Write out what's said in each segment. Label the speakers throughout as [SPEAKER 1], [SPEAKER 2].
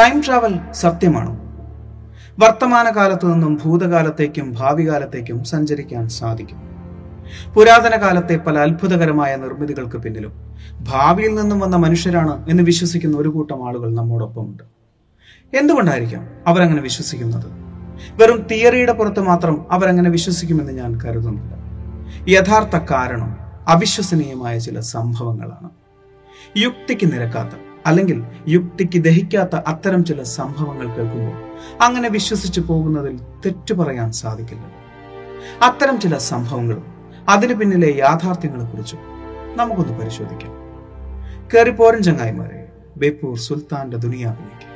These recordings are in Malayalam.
[SPEAKER 1] ടൈം ട്രാവൽ സത്യമാണോ? വർത്തമാനകാലത്തു നിന്നും ഭൂതകാലത്തേക്കും ഭാവി കാലത്തേക്കും സഞ്ചരിക്കാൻ സാധിക്കും. പുരാതന കാലത്തെ പല അത്ഭുതകരമായ നിർമ്മിതികൾക്ക് പിന്നിലും ഭാവിയിൽ നിന്നും വന്ന മനുഷ്യരാണ് എന്ന് വിശ്വസിക്കുന്ന ഒരു കൂട്ടം ആളുകൾ നമ്മോടൊപ്പമുണ്ട്. എന്തുകൊണ്ടായിരിക്കാം അവരങ്ങനെ വിശ്വസിക്കുന്നത്? വെറും തിയറിയുടെ പുറത്ത് മാത്രം അവരങ്ങനെ വിശ്വസിക്കുമെന്ന് ഞാൻ കരുതുന്നില്ല. യഥാർത്ഥ കാരണം അവിശ്വസനീയമായ ചില സംഭവങ്ങളാണ്. യുക്തിക്ക് നിരക്കാത്ത അല്ലെങ്കിൽ യുക്തിക്ക് ദഹിക്കാത്ത അത്തരം ചില സംഭവങ്ങൾ കേൾക്കുമ്പോൾ അങ്ങനെ വിശ്വസിച്ചു പോകുന്നതിൽ തെറ്റു പറയാൻ സാധിക്കില്ല. അത്തരം ചില സംഭവങ്ങളും അതിനു പിന്നിലെ യാഥാർത്ഥ്യങ്ങളെ കുറിച്ചും നമുക്കൊന്ന് പരിശോധിക്കാം. കയറിപ്പോരൻ ചങ്ങായിമാരെ ബേപ്പൂർ സുൽത്താന്റെ ദുനിയാവിലേക്ക്.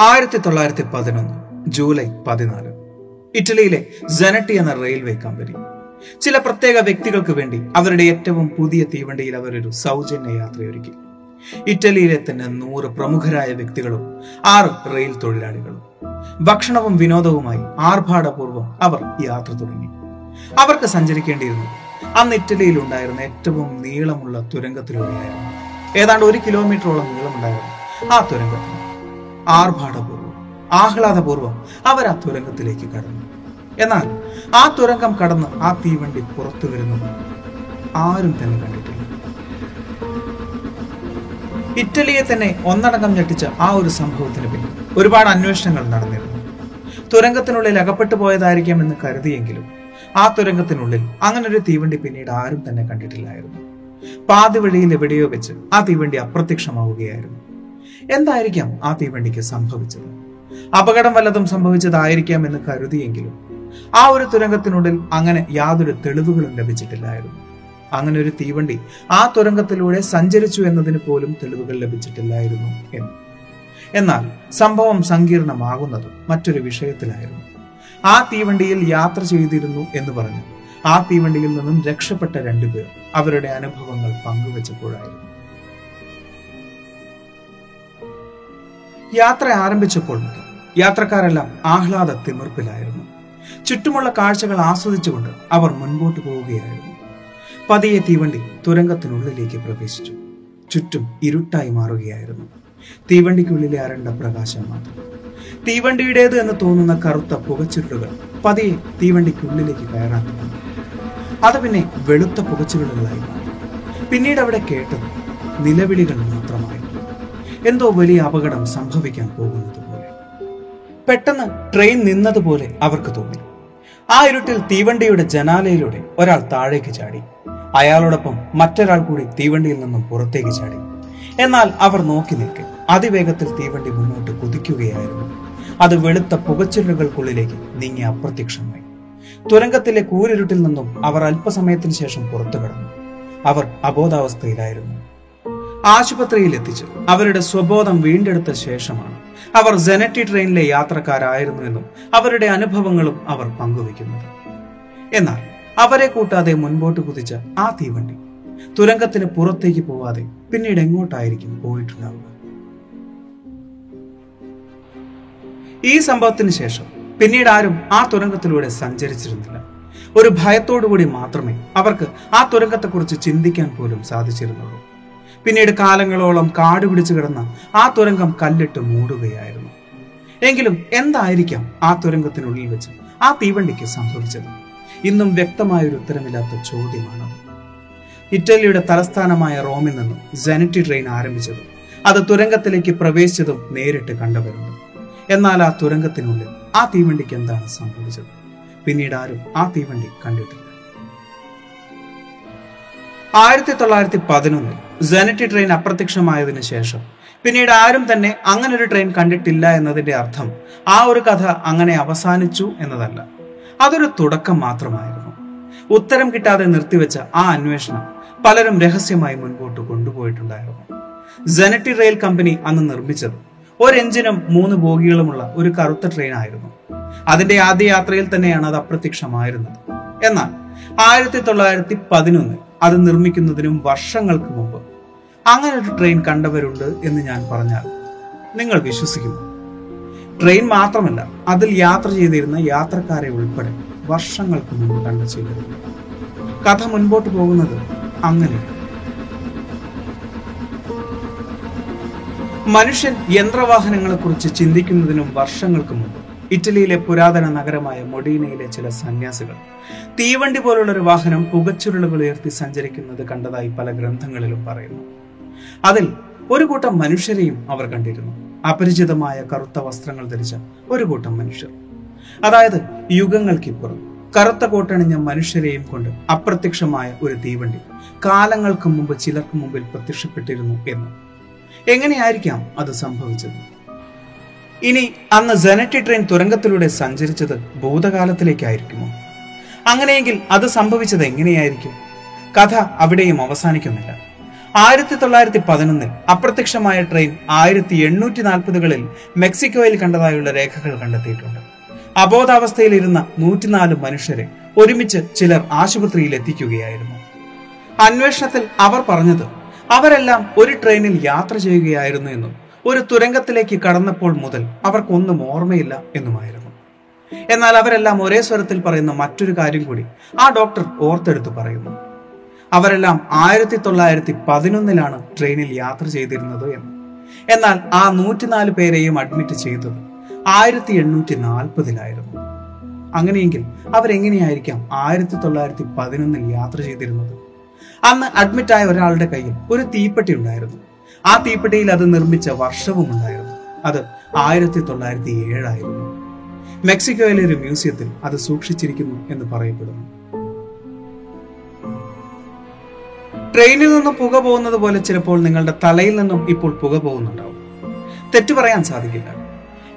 [SPEAKER 1] ആയിരത്തി തൊള്ളായിരത്തി പതിനൊന്ന് ജൂലൈ പതിനാല്. ഇറ്റലിയിലെ ജനട്ടി എന്ന റെയിൽവേ കമ്പനി. ചില പ്രത്യേക വ്യക്തികൾക്ക് വേണ്ടി അവരുടെ ഏറ്റവും പുതിയ തീവണ്ടിയിൽ അവരൊരു സൗജന്യ യാത്രയൊരുക്കി. ഇറ്റലിയിലെ തന്നെ നൂറ് പ്രമുഖരായ വ്യക്തികളും ആറ് റെയിൽ തൊഴിലാളികളും. ഭക്ഷണവും വിനോദവുമായി ആർഭാടപൂർവം അവർ യാത്ര തുടങ്ങി. അവർക്ക് സഞ്ചരിക്കേണ്ടിയിരുന്നു അന്ന് ഇറ്റലിയിൽ ഉണ്ടായിരുന്ന ഏറ്റവും നീളമുള്ള തുരങ്കത്തിലൂടെയായിരുന്നു. ഏതാണ്ട് ഒരു കിലോമീറ്ററോളം നീളമുണ്ടായിരുന്നു ആ തുരങ്കത്തിന്. ആർഭാടപൂർവം ആഹ്ലാദപൂർവം അവർ ആ തുരങ്കത്തിലേക്ക് കടന്നു. എന്നാൽ ആ തുരങ്കം കടന്ന് ആ തീവണ്ടി പുറത്തു വരുന്നത് ആരും തന്നെ കണ്ടിട്ടില്ല. ഇറ്റലിയെ തന്നെ ഒന്നടങ്കം ഞെട്ടിച്ച ആ ഒരു സംഭവത്തിന് പിന്നിൽ ഒരുപാട് അന്വേഷണങ്ങൾ നടന്നിരുന്നു. തുരങ്കത്തിനുള്ളിൽ അകപ്പെട്ടു പോയതായിരിക്കാം എന്ന് കരുതിയെങ്കിലും ആ തുരങ്കത്തിനുള്ളിൽ അങ്ങനൊരു തീവണ്ടി പിന്നീട് ആരും തന്നെ കണ്ടിട്ടില്ലായിരുന്നു. പാതി വഴിയിൽ എവിടെയോ വെച്ച് ആ തീവണ്ടി അപ്രത്യക്ഷമാവുകയായിരുന്നു. എന്തായിരിക്കാം ആ തീവണ്ടിക്ക് സംഭവിച്ചത്? അപകടം വല്ലതും സംഭവിച്ചതായിരിക്കാം എന്ന് കരുതിയെങ്കിലും ആ ഒരു തുരങ്കത്തിനുള്ളിൽ അങ്ങനെ യാതൊരു തെളിവുകളും ലഭിച്ചിട്ടില്ലായിരുന്നു. അങ്ങനെ ഒരു തീവണ്ടി ആ തുരങ്കത്തിലൂടെ സഞ്ചരിച്ചു എന്നതിന് പോലും തെളിവുകൾ ലഭിച്ചിട്ടില്ലായിരുന്നു എന്ന്. എന്നാൽ സംഭവം സങ്കീർണമാകുന്നതും മറ്റൊരു വിഷയത്തിലായിരുന്നു. ആ തീവണ്ടിയിൽ യാത്ര ചെയ്തിരുന്നു എന്ന് പറഞ്ഞു. ആ തീവണ്ടിയിൽ നിന്നും രക്ഷപ്പെട്ട രണ്ടുപേർ അവരുടെ അനുഭവങ്ങൾ പങ്കുവച്ചപ്പോഴായിരുന്നു. യാത്ര ആരംഭിച്ചപ്പോൾ മുതൽ യാത്രക്കാരെല്ലാം ആഹ്ലാദ തിമിർപ്പിലായിരുന്നു ചുറ്റുമുള്ള കാഴ്ചകൾ ആസ്വദിച്ചുകൊണ്ട് അവർ മുൻപോട്ട് പോവുകയായിരുന്നു. പതിയെ തീവണ്ടി തുരങ്കത്തിനുള്ളിലേക്ക് പ്രവേശിച്ചു. ചുറ്റും ഇരുട്ടായി മാറുകയായിരുന്നു. തീവണ്ടിക്കുള്ളിലെ അരണ്ട പ്രകാശം മാത്രം. തീവണ്ടിയുടേത് എന്ന് തോന്നുന്ന കറുത്ത പുകച്ചുരുളുകൾ പതിയെ തീവണ്ടിക്കുള്ളിലേക്ക് കയറാൻ അത് പിന്നെ വെളുത്ത പുകച്ചുരുളുകളായി പിന്നീട് അവിടെ കേട്ടത് നിലവിളികൾ മാത്രമായിരുന്നു എന്തോ വലിയ അപകടം സംഭവിക്കാൻ പോകുന്നത് പോലെ പെട്ടെന്ന് ട്രെയിൻ നിന്നതുപോലെ അവർക്ക് തോന്നി. ആ ഇരുട്ടിൽ തീവണ്ടിയുടെ ജനാലയിലൂടെ ഒരാൾ താഴേക്ക് ചാടി. അയാളോടൊപ്പം മറ്റൊരാൾ കൂടി തീവണ്ടിയിൽ നിന്നും പുറത്തേക്ക് ചാടി. എന്നാൽ അവർ നോക്കി നിൽക്കെ. അതിവേഗത്തിൽ തീവണ്ടി മുന്നോട്ട് കുതിക്കുകയായിരുന്നു. അത് വെളുത്ത പുകച്ചിലുകൾക്കുള്ളിലേക്ക് നീങ്ങി അപ്രത്യക്ഷമായി. തുരങ്കത്തിലെ കൂരിരുട്ടിൽ നിന്നും അവർ അല്പസമയത്തിന് ശേഷം പുറത്തു കടന്നു. അവർ അബോധാവസ്ഥയിലായിരുന്നു. ആശുപത്രിയിൽ എത്തിച്ചു അവരുടെ സ്വബോധം വീണ്ടെടുത്ത ശേഷമാണ് അവർ ജനറ്റി ട്രെയിനിലെ യാത്രക്കാരായിരുന്നു എന്നും അവരുടെ അനുഭവങ്ങളും അവർ പങ്കുവയ്ക്കുന്നത്. എന്നാൽ അവരെ കൂട്ടാതെ മുൻപോട്ട് കുതിച്ച ആ തീവണ്ടി തുരങ്കത്തിന് പുറത്തേക്ക് പോവാതെ പിന്നീട് എങ്ങോട്ടായിരിക്കും പോയിട്ടുണ്ടാവുക? ഈ സംഭവത്തിന് ശേഷം പിന്നീട് ആരും ആ തുരങ്കത്തിലൂടെ സഞ്ചരിച്ചിരുന്നില്ല. ഒരു ഭയത്തോടുകൂടി മാത്രമേ അവർക്ക് ആ തുരങ്കത്തെക്കുറിച്ച് ചിന്തിക്കാൻ പോലും സാധിച്ചിരുന്നുള്ളൂ. പിന്നീട് കാലങ്ങളോളം കാട് പിടിച്ചു കിടന്ന ആ തുരങ്കം കല്ലിട്ട് മൂടുകയായിരുന്നു. എങ്കിലും എന്തായിരിക്കാം ആ തുരങ്കത്തിനുള്ളിൽ വെച്ച് ആ തീവണ്ടിക്ക് സംഭവിച്ചത്? ഇന്നും വ്യക്തമായ ഒരു ഉത്തരമില്ലാത്ത ചോദ്യമാണ് ഇറ്റലിയുടെ തലസ്ഥാനമായ റോമിൽ നിന്നും ജനറ്റി ട്രെയിൻ ആരംഭിച്ചതും അത് തുരങ്കത്തിലേക്ക് പ്രവേശിച്ചതും നേരിട്ട് കണ്ടവരുണ്ട്. എന്നാൽ ആ തുരങ്കത്തിനുള്ളിൽ ആ തീവണ്ടിക്ക് എന്താണ് സംഭവിച്ചത്? പിന്നീട് ആരും ആ തീവണ്ടി കണ്ടിട്ടില്ല. ആയിരത്തി തൊള്ളായിരത്തി പതിനൊന്നിൽ ജനറ്റി ട്രെയിൻ അപ്രത്യക്ഷമായതിനു ശേഷം പിന്നീട് ആരും തന്നെ അങ്ങനെ ഒരു ട്രെയിൻ കണ്ടിട്ടില്ല എന്നതിന്റെ അർത്ഥം ആ ഒരു കഥ അങ്ങനെ അവസാനിച്ചു എന്നതല്ല. അതൊരു തുടക്കം മാത്രമായിരുന്നു. ഉത്തരം കിട്ടാതെ നിർത്തിവെച്ച ആ അന്വേഷണം പലരും രഹസ്യമായി മുൻപോട്ട് കൊണ്ടുപോയിട്ടുണ്ടായിരുന്നു. സെനറ്റി റെയിൽ കമ്പനി അന്ന് നിർമ്മിച്ചത് ഒരു എഞ്ചിനും മൂന്ന് ബോഗികളുമുള്ള ഒരു കറുത്ത ട്രെയിൻ ആയിരുന്നു. അതിന്റെ ആദ്യ യാത്രയിൽ തന്നെയാണ് അത് അപ്രത്യക്ഷമായിരുന്നത്. എന്നാൽ ആയിരത്തി തൊള്ളായിരത്തി പതിനൊന്നിൽ അത് നിർമ്മിക്കുന്നതിനും വർഷങ്ങൾക്ക് മുമ്പ്. അങ്ങനെ ഒരു ട്രെയിൻ കണ്ടവരുണ്ട് എന്ന് ഞാൻ പറഞ്ഞാൽ നിങ്ങൾ വിശ്വസിക്കുന്നു ട്രെയിൻ മാത്രമല്ല അതിൽ യാത്ര ചെയ്തിരുന്ന യാത്രക്കാരെ ഉൾപ്പെടെ വർഷങ്ങൾക്ക് മുമ്പ് കണ്ട ചിലരുണ്ട് കഥ മുൻപോട്ട് പോകുന്നത് അങ്ങനെ. മനുഷ്യൻ യന്ത്രവാഹനങ്ങളെക്കുറിച്ച് ചിന്തിക്കുന്നതിനും വർഷങ്ങൾക്ക് മുമ്പ് ഇറ്റലിയിലെ പുരാതന നഗരമായ മൊഡീനയിലെ ചില സന്യാസികൾ. തീവണ്ടി പോലുള്ള ഒരു വാഹനം പുകച്ചുരുളുകൾ ഉയർത്തി സഞ്ചരിക്കുന്നത് കണ്ടതായി പല ഗ്രന്ഥങ്ങളിലും പറയുന്നു. അതിൽ ഒരു കൂട്ടം മനുഷ്യരെയും അവർ കണ്ടിരുന്നു. അപരിചിതമായ കറുത്ത വസ്ത്രങ്ങൾ ധരിച്ച ഒരു കൂട്ടം മനുഷ്യർ. അതായത് യുഗങ്ങൾക്കിപ്പുറം കറുത്ത കോട്ടണിഞ്ഞ മനുഷ്യരെയും കൊണ്ട് അപ്രത്യക്ഷമായ ഒരു തീവണ്ടി കാലങ്ങൾക്ക് മുമ്പ് ചിലർക്ക് മുമ്പിൽ പ്രത്യക്ഷപ്പെട്ടിരുന്നു എന്ന്. എങ്ങനെയായിരിക്കാം അത് സംഭവിച്ചത്? ഇനി അന്ന് ജനറ്റി ട്രെയിൻ തുരങ്കത്തിലൂടെ സഞ്ചരിച്ചത് ഭൂതകാലത്തിലേക്കായിരിക്കുമോ? അങ്ങനെയെങ്കിൽ അത് സംഭവിച്ചത് എങ്ങനെയായിരിക്കും? കഥ അവിടെയും അവസാനിക്കുന്നില്ല. ആയിരത്തി തൊള്ളായിരത്തി പതിനൊന്നിൽ അപ്രത്യക്ഷമായ ട്രെയിൻ ആയിരത്തി എണ്ണൂറ്റി നാൽപ്പതുകളിൽ മെക്സിക്കോയിൽ കണ്ടതായുള്ള രേഖകൾ കണ്ടെത്തിയിട്ടുണ്ട്. അബോധാവസ്ഥയിലിരുന്ന നൂറ്റിനാല് മനുഷ്യരെ ഒരുമിച്ച് ചിലർ ആശുപത്രിയിൽ എത്തിക്കുകയായിരുന്നു. അന്വേഷണത്തിൽ അവർ പറഞ്ഞത് അവരെല്ലാം ഒരു ട്രെയിനിൽ യാത്ര ചെയ്യുകയായിരുന്നു എന്നും ഒരു തുരങ്കത്തിലേക്ക് കടന്നപ്പോൾ മുതൽ അവർക്കൊന്നും ഓർമ്മയില്ല എന്നുമായിരുന്നു. എന്നാൽ അവരെല്ലാം ഒരേ സ്വരത്തിൽ പറയുന്ന മറ്റൊരു കാര്യം കൂടി ആ ഡോക്ടർ ഓർത്തെടുത്ത് പറയുന്നു. അവരെല്ലാം ആയിരത്തി തൊള്ളായിരത്തി പതിനൊന്നിലാണ് ട്രെയിനിൽ യാത്ര ചെയ്തിരുന്നത് എന്ന്. എന്നാൽ ആ നൂറ്റിനാല് പേരെയും അഡ്മിറ്റ് ചെയ്തത് ആയിരത്തി എണ്ണൂറ്റി നാൽപ്പതിലായിരുന്നു അങ്ങനെയെങ്കിൽ അവരെങ്ങനെയായിരിക്കാം ആയിരത്തി തൊള്ളായിരത്തി പതിനൊന്നിൽ യാത്ര ചെയ്തിരുന്നത്? അന്ന് അഡ്മിറ്റായ ഒരാളുടെ കയ്യിൽ ഒരു തീപ്പെട്ടി ഉണ്ടായിരുന്നു. ആ തീപ്പെട്ടിയിൽ അത് നിർമ്മിച്ച വർഷവും ഉണ്ടായിരുന്നു. അത് ആയിരത്തി തൊള്ളായിരത്തി ഏഴായിരുന്നു മെക്സിക്കോയിലെ ഒരു മ്യൂസിയത്തിൽ അത് സൂക്ഷിച്ചിരിക്കുന്നു എന്ന് പറയപ്പെടുന്നു. ട്രെയിനിൽ നിന്നും പുക പോകുന്നത് പോലെ ചിലപ്പോൾ നിങ്ങളുടെ തലയിൽ നിന്നും ഇപ്പോൾ പുക പോകുന്നുണ്ടാവും. തെറ്റു പറയാൻ സാധിക്കില്ല.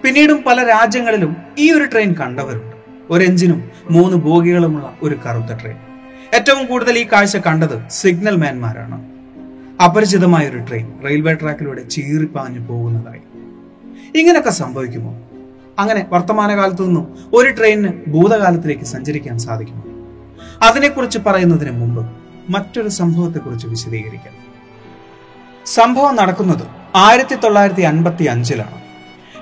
[SPEAKER 1] പിന്നീടും പല രാജ്യങ്ങളിലും ഈ ഒരു ട്രെയിൻ കണ്ടവരുണ്ട്. ഒരു എഞ്ചിനും മൂന്ന് ബോഗികളുമുള്ള ഒരു കറുത്ത ട്രെയിൻ. ഏറ്റവും കൂടുതൽ ഈ കാഴ്ച കണ്ടത് സിഗ്നൽ മാൻമാരാണ് അപരിചിതമായ ഒരു ട്രെയിൻ റെയിൽവേ ട്രാക്കിലൂടെ ചീറിപ്പാഞ്ഞു പോകുന്നതായി. ഇങ്ങനെയൊക്കെ സംഭവിക്കുമോ? അങ്ങനെ വർത്തമാനകാലത്തു നിന്നും ഒരു ട്രെയിനിന് ഭൂതകാലത്തിലേക്ക് സഞ്ചരിക്കാൻ സാധിക്കുമോ? അതിനെക്കുറിച്ച് പറയുന്നതിന് മുമ്പ് മറ്റൊരു സംഭവത്തെക്കുറിച്ച് വിശദീകരിക്കാം. സംഭവം നടക്കുന്നത് ആയിരത്തി തൊള്ളായിരത്തി അൻപത്തി അഞ്ചിലാണ്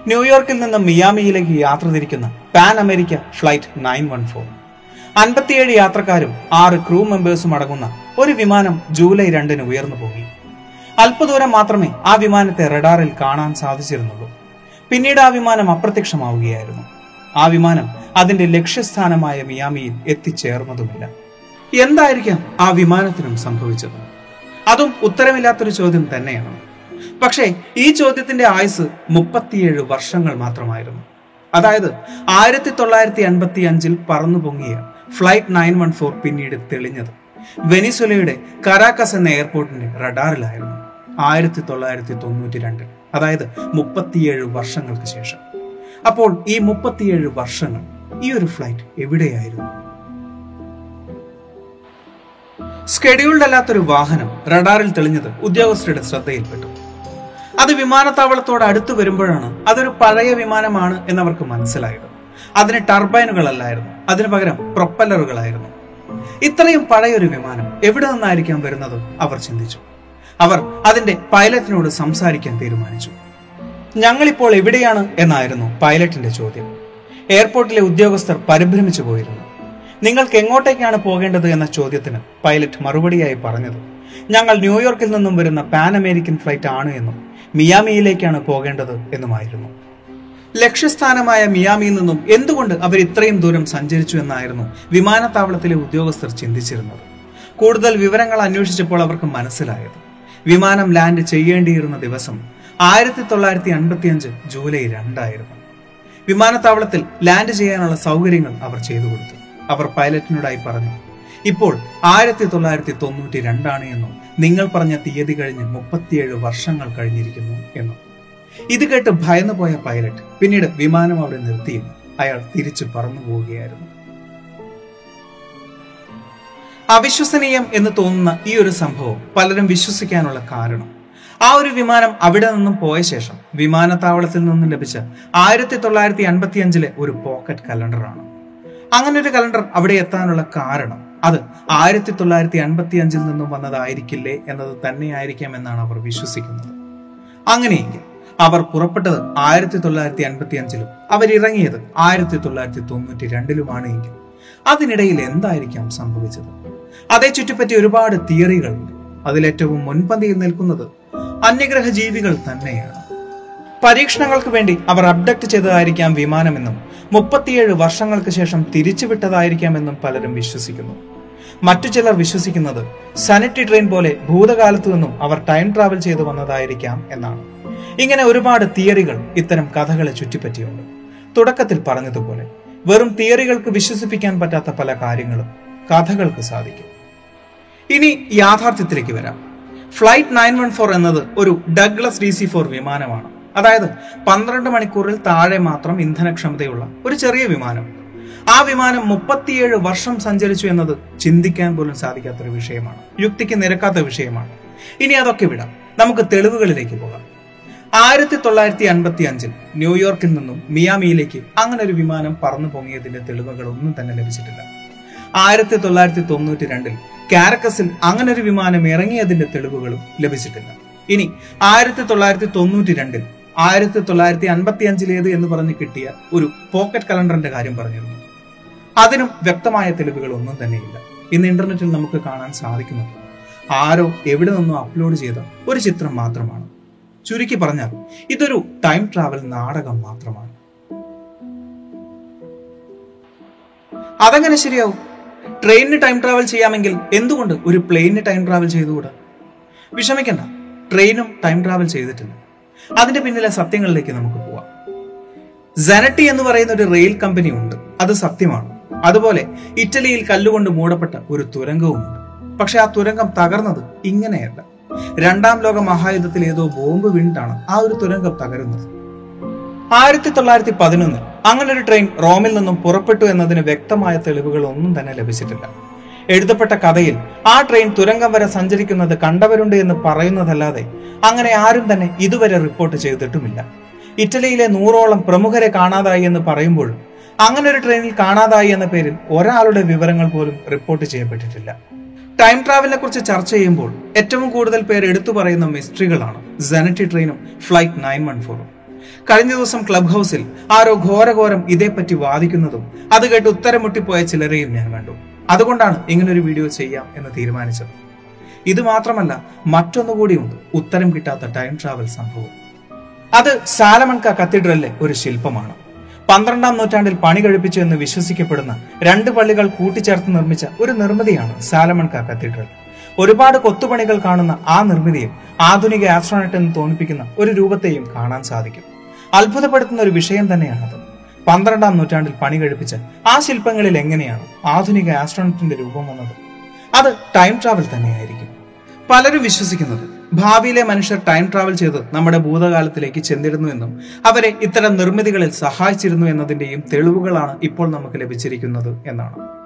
[SPEAKER 1] ന്യൂയോർക്കിൽ നിന്ന് മിയാമിയിലേക്ക് യാത്ര തിരിക്കുന്ന Pan America flight nine one four. അൻപത്തിയേഴ് യാത്രക്കാരും ആറ് ക്രൂ മെമ്പേഴ്സും അടങ്ങുന്ന ഒരു വിമാനം ജൂലൈ രണ്ടിന് ഉയർന്നു പോയി. അല്പദൂരം മാത്രമേ ആ വിമാനത്തെ റഡാറിൽ കാണാൻ സാധിച്ചിരുന്നുള്ളൂ. പിന്നീട് ആ വിമാനം അപ്രത്യക്ഷമാവുകയായിരുന്നു. ആ വിമാനം അതിന്റെ ലക്ഷ്യസ്ഥാനമായ മിയാമിയിൽ എത്തിച്ചേർന്നതുമില്ല. എന്തായിരിക്കാം ആ വിമാനത്തിനും സംഭവിച്ചത്? അതും ഉത്തരമില്ലാത്തൊരു ചോദ്യം തന്നെയാണ്. പക്ഷേ ഈ ചോദ്യത്തിന്റെ ആയുസ് മുപ്പത്തിയേഴ് വർഷങ്ങൾ മാത്രമായിരുന്നു. അതായത് ആയിരത്തി തൊള്ളായിരത്തി അൻപത്തി അഞ്ചിൽ പറന്നു പൊങ്ങിയ ഫ്ലൈറ്റ് നയൻ വൺ ഫോർ പിന്നീട് തെളിഞ്ഞത് വെനിസുലയുടെ കരാക്കസ് എന്ന എയർപോർട്ടിന്റെ റഡാറിലായിരുന്നു. ആയിരത്തി തൊള്ളായിരത്തി തൊണ്ണൂറ്റി രണ്ടിൽ അതായത് മുപ്പത്തിയേഴ് വർഷങ്ങൾക്ക് ശേഷം. അപ്പോൾ ഈ മുപ്പത്തിയേഴ് വർഷങ്ങൾ ഈ ഒരു ഫ്ലൈറ്റ് എവിടെയായിരുന്നു? സ്കെഡ്യൂൾഡ് അല്ലാത്തൊരു വാഹനം റഡാറിൽ തെളിഞ്ഞത് ഉദ്യോഗസ്ഥരുടെ ശ്രദ്ധയിൽപ്പെട്ടു. അത് വിമാനത്താവളത്തോട് അടുത്ത് വരുമ്പോഴാണ് അതൊരു പഴയ വിമാനമാണ് എന്നവർക്ക് മനസ്സിലായത്. അതിന് ടർബൈനുകളല്ലായിരുന്നു അതിനു പകരം പ്രൊപ്പല്ലറുകളായിരുന്നു. ഇത്രയും പഴയൊരു വിമാനം എവിടെ നിന്നായിരിക്കാം വരുന്നത്? അവർ ചിന്തിച്ചു. അവർ അതിന്റെ പൈലറ്റിനോട് സംസാരിക്കാൻ തീരുമാനിച്ചു. ഞങ്ങളിപ്പോൾ എവിടെയാണ്? എന്നായിരുന്നു പൈലറ്റിന്റെ ചോദ്യം. എയർപോർട്ടിലെ ഉദ്യോഗസ്ഥർ പരിഭ്രമിച്ചു പോയിരുന്നു. നിങ്ങൾക്ക് എങ്ങോട്ടേക്കാണ് പോകേണ്ടത്? എന്ന ചോദ്യത്തിന് പൈലറ്റ് മറുപടിയായി പറഞ്ഞത് ഞങ്ങൾ ന്യൂയോർക്കിൽ നിന്നും വരുന്ന പാൻ അമേരിക്കൻ ഫ്ലൈറ്റ് ആണ് എന്നും മിയാമിയിലേക്കാണ് പോകേണ്ടത് എന്നുമായിരുന്നു. ലക്ഷ്യസ്ഥാനമായ മിയാമിയിൽ നിന്നും എന്തുകൊണ്ട് അവർ ഇത്രയും ദൂരം സഞ്ചരിച്ചു എന്നായിരുന്നു വിമാനത്താവളത്തിലെ ഉദ്യോഗസ്ഥർ ചിന്തിച്ചിരുന്നത്. കൂടുതൽ വിവരങ്ങൾ അന്വേഷിച്ചപ്പോൾ അവർക്ക് മനസ്സിലായത് വിമാനം ലാൻഡ് ചെയ്യേണ്ടിയിരുന്ന ദിവസം ആയിരത്തി തൊള്ളായിരത്തി അൻപത്തിയഞ്ച് ജൂലൈ രണ്ടായിരുന്നു. വിമാനത്താവളത്തിൽ ലാൻഡ് ചെയ്യാനുള്ള സൗകര്യങ്ങൾ അവർ ചെയ്തു കൊടുത്തു. അവർ പൈലറ്റിനോടായി പറഞ്ഞു ഇപ്പോൾ ആയിരത്തി തൊള്ളായിരത്തി തൊണ്ണൂറ്റി രണ്ടാണ് എന്നും നിങ്ങൾ പറഞ്ഞ തീയതി കഴിഞ്ഞ് മുപ്പത്തിയേഴ് വർഷങ്ങൾ കഴിഞ്ഞിരിക്കുന്നു എന്നും. ഇത് കേട്ട് ഭയന്നുപോയ പൈലറ്റ് പിന്നീട് വിമാനം അവിടെ നിർത്തിയും അയാൾ തിരിച്ചു പറന്നു പോവുകയായിരുന്നു അവിശ്വസനീയം എന്ന് തോന്നുന്ന ഈ ഒരു സംഭവം പലരും വിശ്വസിക്കാനുള്ള കാരണം. ആ ഒരു വിമാനം അവിടെ നിന്നും പോയ ശേഷം വിമാനത്താവളത്തിൽ നിന്നും ലഭിച്ച ആയിരത്തി തൊള്ളായിരത്തി അൻപത്തി അഞ്ചിലെ ഒരു പോക്കറ്റ് കലണ്ടറാണ്. അങ്ങനെ ഒരു കലണ്ടർ അവിടെ എത്താനുള്ള കാരണം അത് ആയിരത്തി തൊള്ളായിരത്തി അൻപത്തി അഞ്ചിൽ നിന്നും വന്നതായിരിക്കില്ലേ എന്നത് തന്നെയായിരിക്കാം എന്നാണ് അവർ വിശ്വസിക്കുന്നത്. അങ്ങനെയെങ്കിൽ അവർ പുറപ്പെട്ടത് ആയിരത്തി തൊള്ളായിരത്തി അൻപത്തി അഞ്ചിലും അവരിറങ്ങിയത് ആയിരത്തി തൊള്ളായിരത്തി തൊണ്ണൂറ്റി രണ്ടിലുമാണ് എങ്കിൽ അതിനിടയിൽ എന്തായിരിക്കാം സംഭവിച്ചത്? അതേ ചുറ്റിപ്പറ്റി ഒരുപാട് തിയറികളുണ്ട്. അതിലേറ്റവും മുൻപന്തിയിൽ നിൽക്കുന്നത് അന്യഗ്രഹ ജീവികൾ തന്നെയാണ്. പരീക്ഷണങ്ങൾക്ക് വേണ്ടി അവർ അബ്ഡക്ട് ചെയ്തതായിരിക്കാം വിമാനമെന്നും മുപ്പത്തിയേഴ് വർഷങ്ങൾക്ക് ശേഷം തിരിച്ചുവിട്ടതായിരിക്കാമെന്നും പലരും വിശ്വസിക്കുന്നു. മറ്റു ചിലർ വിശ്വസിക്കുന്നത് സനറ്റി ട്രെയിൻ പോലെ ഭൂതകാലത്തു നിന്നും അവർ ടൈം ട്രാവൽ ചെയ്തു വന്നതായിരിക്കാം എന്നാണ്. ഇങ്ങനെ ഒരുപാട് തിയറികൾ ഇത്തരം കഥകളെ ചുറ്റിപ്പറ്റിയുണ്ട്. തുടക്കത്തിൽ പറഞ്ഞതുപോലെ വെറും തിയറികൾക്ക് വിശ്വസിപ്പിക്കാൻ പറ്റാത്ത പല കാര്യങ്ങളും കഥകൾക്ക് സാധിക്കും. ഇനി യാഥാർത്ഥ്യത്തിലേക്ക് വരാം. ഫ്ലൈറ്റ് നയൻ വൺ ഫോർ എന്നത് ഒരു ഡഗ്ലസ് ഡി സി ഫോർ വിമാനമാണ്. അതായത് പന്ത്രണ്ട് മണിക്കൂറിൽ താഴെ മാത്രം ഇന്ധനക്ഷമതയുള്ള ഒരു ചെറിയ വിമാനം. ആ വിമാനം മുപ്പത്തിയേഴ് വർഷം സഞ്ചരിച്ചു എന്നത് ചിന്തിക്കാൻ പോലും സാധിക്കാത്തൊരു വിഷയമാണ്. യുക്തിക്ക് നിരക്കാത്ത വിഷയമാണ്. ഇനി അതൊക്കെ വിടാം. നമുക്ക് തെളിവുകളിലേക്ക് പോകാം. ആയിരത്തി തൊള്ളായിരത്തി അൻപത്തി അഞ്ചിൽ ന്യൂയോർക്കിൽ നിന്നും മിയാമിയിലേക്ക് അങ്ങനെ ഒരു വിമാനം പറന്നു പൊങ്ങിയതിന്റെ തെളിവുകൾ ഒന്നും തന്നെ ലഭിച്ചിട്ടില്ല. ആയിരത്തി തൊള്ളായിരത്തി തൊണ്ണൂറ്റി രണ്ടിൽ കാരക്കസിൽ അങ്ങനെ ഒരു വിമാനം ഇറങ്ങിയതിന്റെ തെളിവുകളും ലഭിച്ചിട്ടില്ല. ഇനി ആയിരത്തി തൊള്ളായിരത്തി തൊണ്ണൂറ്റി രണ്ടിൽ ആയിരത്തി തൊള്ളായിരത്തി അൻപത്തി അഞ്ചിലേത് എന്ന് പറഞ്ഞ് കിട്ടിയ ഒരു പോക്കറ്റ് കലണ്ടറിന്റെ കാര്യം പറഞ്ഞിരുന്നു. അതിനും വ്യക്തമായ തെളിവുകൾ ഒന്നും തന്നെയില്ല. ഇന്ന് ഇന്റർനെറ്റിൽ നമുക്ക് കാണാൻ സാധിക്കുന്നത് ആരോ എവിടെ നിന്നോ അപ്ലോഡ് ചെയ്ത ഒരു ചിത്രം മാത്രമാണ്. ചുരുക്കി പറഞ്ഞാൽ ഇതൊരു ടൈം ട്രാവൽ നാടകം മാത്രമാണ്. അതങ്ങനെ ശരിയാവും. ട്രെയിനിന് ടൈം ട്രാവൽ ചെയ്യാമെങ്കിൽ എന്തുകൊണ്ട് ഒരു പ്ലെയിനിന് ടൈം ട്രാവൽ ചെയ്തുകൂടാ? വിഷമിക്കണ്ട. ട്രെയിനും ടൈം ട്രാവൽ ചെയ്തിട്ടില്ല. അതിന്റെ പിന്നിലെ സത്യങ്ങളിലേക്ക് നമുക്ക് പോവാം. സെനറ്റി എന്ന് പറയുന്ന ഒരു റെയിൽ കമ്പനി ഉണ്ട്. അത് സത്യമാണ്. അതുപോലെ ഇറ്റലിയിൽ കല്ലുകൊണ്ട് മൂടപ്പെട്ട ഒരു തുരങ്കവുമുണ്ട്. പക്ഷെ ആ തുരങ്കം തകർന്നത് ഇങ്ങനെയല്ല. രണ്ടാം ലോക മഹായുദ്ധത്തിൽ ഏതോ ബോംബ് വീണിട്ടാണ് ആ ഒരു തുരങ്കം തകരുന്നത്. ആയിരത്തി തൊള്ളായിരത്തി പതിനൊന്നിൽ അങ്ങനെ ഒരു ട്രെയിൻ റോമിൽ നിന്നും പുറപ്പെട്ടു എന്നതിന് വ്യക്തമായ തെളിവുകൾ ഒന്നും തന്നെ ലഭിച്ചിട്ടില്ല. എഴുതപ്പെട്ട കഥയിൽ ആ ട്രെയിൻ തുരങ്കം വരെ സഞ്ചരിക്കുന്നത് കണ്ടവരുണ്ട് എന്ന് പറയുന്നതല്ലാതെ അങ്ങനെ ആരും തന്നെ ഇതുവരെ റിപ്പോർട്ട് ചെയ്തിട്ടുമില്ല. ഇറ്റലിയിലെ നൂറോളം പ്രമുഖരെ കാണാതായി എന്ന് പറയുമ്പോൾ അങ്ങനെ ഒരു ട്രെയിനിൽ കാണാതായി എന്ന പേരിൽ ഒരാളുടെ വിവരങ്ങൾ പോലും റിപ്പോർട്ട് ചെയ്യപ്പെട്ടിട്ടില്ല. ടൈം ട്രാവലിനെ കുറിച്ച് ചർച്ച ചെയ്യുമ്പോൾ ഏറ്റവും കൂടുതൽ പേർ എടുത്തു പറയുന്ന മിസ്റ്ററികളാണ് സെനറ്റി ട്രെയിനും ഫ്ലൈറ്റ് നയൻ വൺ ഫോറും കഴിഞ്ഞ ദിവസം ക്ലബ് ഹൗസിൽ ആരോ ഘോരഘോരം ഇതേപ്പറ്റി വാദിക്കുന്നതും അത് കേട്ട് ഉത്തരം മുട്ടിപ്പോയ ചിലരെയും ഞാൻ കണ്ടു. അതുകൊണ്ടാണ് ഇങ്ങനൊരു വീഡിയോ ചെയ്യാം എന്ന് തീരുമാനിച്ചത്. ഇത് മാത്രമല്ല മറ്റൊന്നുകൂടിയുണ്ട് ഉത്തരം കിട്ടാത്ത ടൈം ട്രാവൽ സംഭവം. അത് സാലമൺക കത്തീഡ്രലിലെ ഒരു ശില്പമാണ്. പന്ത്രണ്ടാം നൂറ്റാണ്ടിൽ പണി കഴിപ്പിച്ചു എന്ന് വിശ്വസിക്കപ്പെടുന്ന രണ്ട് പള്ളികൾ കൂട്ടിച്ചേർത്ത് നിർമ്മിച്ച ഒരു നിർമ്മിതിയാണ് സാലമൺക കത്തീഡ്രൽ. ഒരുപാട് കൊത്തുപണികൾ കാണുന്ന ആ നിർമ്മിതിയും ആധുനിക ആസ്ട്രോണറ്റ് എന്ന് തോന്നിപ്പിക്കുന്ന ഒരു രൂപത്തെയും കാണാൻ സാധിക്കും. അത്ഭുതപ്പെടുത്തുന്ന ഒരു വിഷയം തന്നെയാണത്. പന്ത്രണ്ടാം നൂറ്റാണ്ടിൽ പണി കഴിപ്പിച്ച ആ ശില്പങ്ങളിൽ എങ്ങനെയാണ് ആധുനിക ആസ്ട്രോണറ്റിന്റെ രൂപം വന്നത്? അത് ടൈം ട്രാവൽ തന്നെയായിരിക്കും. പലരും വിശ്വസിക്കുന്നത് ഭാവിയിലെ മനുഷ്യർ ടൈം ട്രാവൽ ചെയ്ത് നമ്മുടെ ഭൂതകാലത്തിലേക്ക് ചെന്നിരുന്നു എന്നും അവരെ ഇത്തരം നിർമ്മിതികളിൽ സഹായിച്ചിരുന്നു എന്നതിന്റെയും തെളിവുകളാണ് ഇപ്പോൾ നമുക്ക് ലഭിച്ചിരിക്കുന്നത് എന്നാണ്.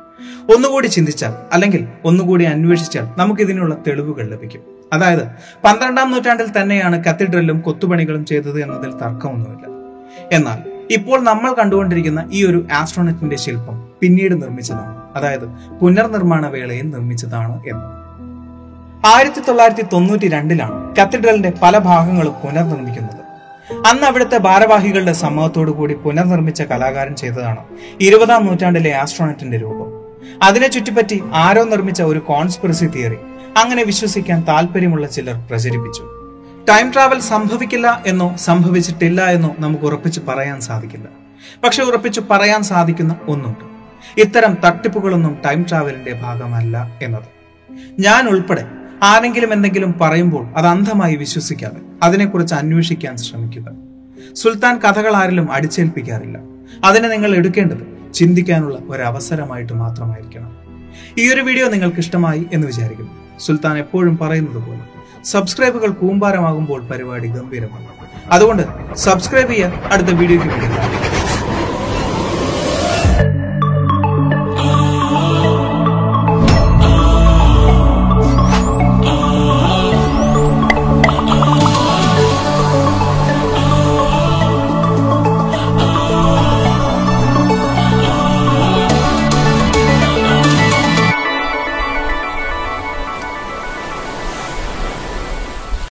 [SPEAKER 1] ഒന്നുകൂടി ചിന്തിച്ചാൽ അല്ലെങ്കിൽ ഒന്നുകൂടി അന്വേഷിച്ചാൽ നമുക്ക് ഇതിനുള്ള തെളിവുകൾ ലഭിക്കും. അതായത് പന്ത്രണ്ടാം നൂറ്റാണ്ടിൽ തന്നെയാണ് കത്തീഡ്രലും കൊത്തുപണികളും ചെയ്തത് എന്നതിൽ തർക്കമൊന്നുമില്ല. എന്നാൽ ഇപ്പോൾ നമ്മൾ കണ്ടുകൊണ്ടിരിക്കുന്ന ഈ ഒരു ആസ്ട്രോണറ്റിന്റെ ശില്പം പിന്നീട് നിർമ്മിച്ചതാണ്. അതായത് പുനർനിർമ്മാണ വേളയിൽ നിർമ്മിച്ചതാണ് എന്ന്. ആയിരത്തി തൊള്ളായിരത്തി തൊണ്ണൂറ്റി രണ്ടിലാണ് കത്തീഡ്രലിന്റെ പല ഭാഗങ്ങളും പുനർനിർമ്മിക്കുന്നത്. അന്ന് അവിടുത്തെ ഭാരവാഹികളുടെ സമ്മതത്തോടു കൂടി പുനർനിർമ്മിച്ച കലാകാരൻ ചെയ്തതാണ് ഇരുപതാം നൂറ്റാണ്ടിലെ ആസ്ട്രോണറ്റിന്റെ രൂപം. അതിനെ ചുറ്റിപ്പറ്റി ആരോ നിർമ്മിച്ച ഒരു കോൺസ്പിറസി തിയറി അങ്ങനെ വിശ്വസിക്കാൻ താല്പര്യമുള്ള ചിലർ പ്രചരിപ്പിച്ചു. ടൈം ട്രാവൽ സംഭവിക്കില്ല എന്നോ സംഭവിച്ചിട്ടില്ല എന്നോ നമുക്ക് ഉറപ്പിച്ച് പറയാൻ സാധിക്കില്ല. പക്ഷെ ഉറപ്പിച്ച് പറയാൻ സാധിക്കുന്ന ഒന്നുണ്ട്. ഇത്തരം തട്ടിപ്പുകളൊന്നും ടൈം ട്രാവലിന്റെ ഭാഗമല്ല എന്നത്. ഞാൻ ഉൾപ്പെടെ ആരെങ്കിലും എന്തെങ്കിലും പറയുമ്പോൾ അത് അന്ധമായി വിശ്വസിക്കാതെ അതിനെക്കുറിച്ച് അന്വേഷിക്കാൻ ശ്രമിക്കുക. സുൽത്താൻ കഥകൾ ആരിലും അടിച്ചേൽപ്പിക്കാറില്ല. അതിനെ നിങ്ങൾ എടുക്കേണ്ടത് ചിന്തിക്കാനുള്ള ഒരവസരമായിട്ട് മാത്രമായിരിക്കണം. ഈ ഒരു വീഡിയോ നിങ്ങൾക്ക് ഇഷ്ടമായി എന്ന് വിചാരിക്കുന്നു. സുൽത്താൻ എപ്പോഴും പറയുന്നത് പോലെ സബ്സ്ക്രൈബുകൾ കൂമ്പാരമാകുമ്പോൾ പരിപാടി ഗംഭീരമാണ്. അതുകൊണ്ട് സബ്സ്ക്രൈബ് ചെയ്യാൻ അടുത്ത വീഡിയോയ്ക്ക് വേണ്ടി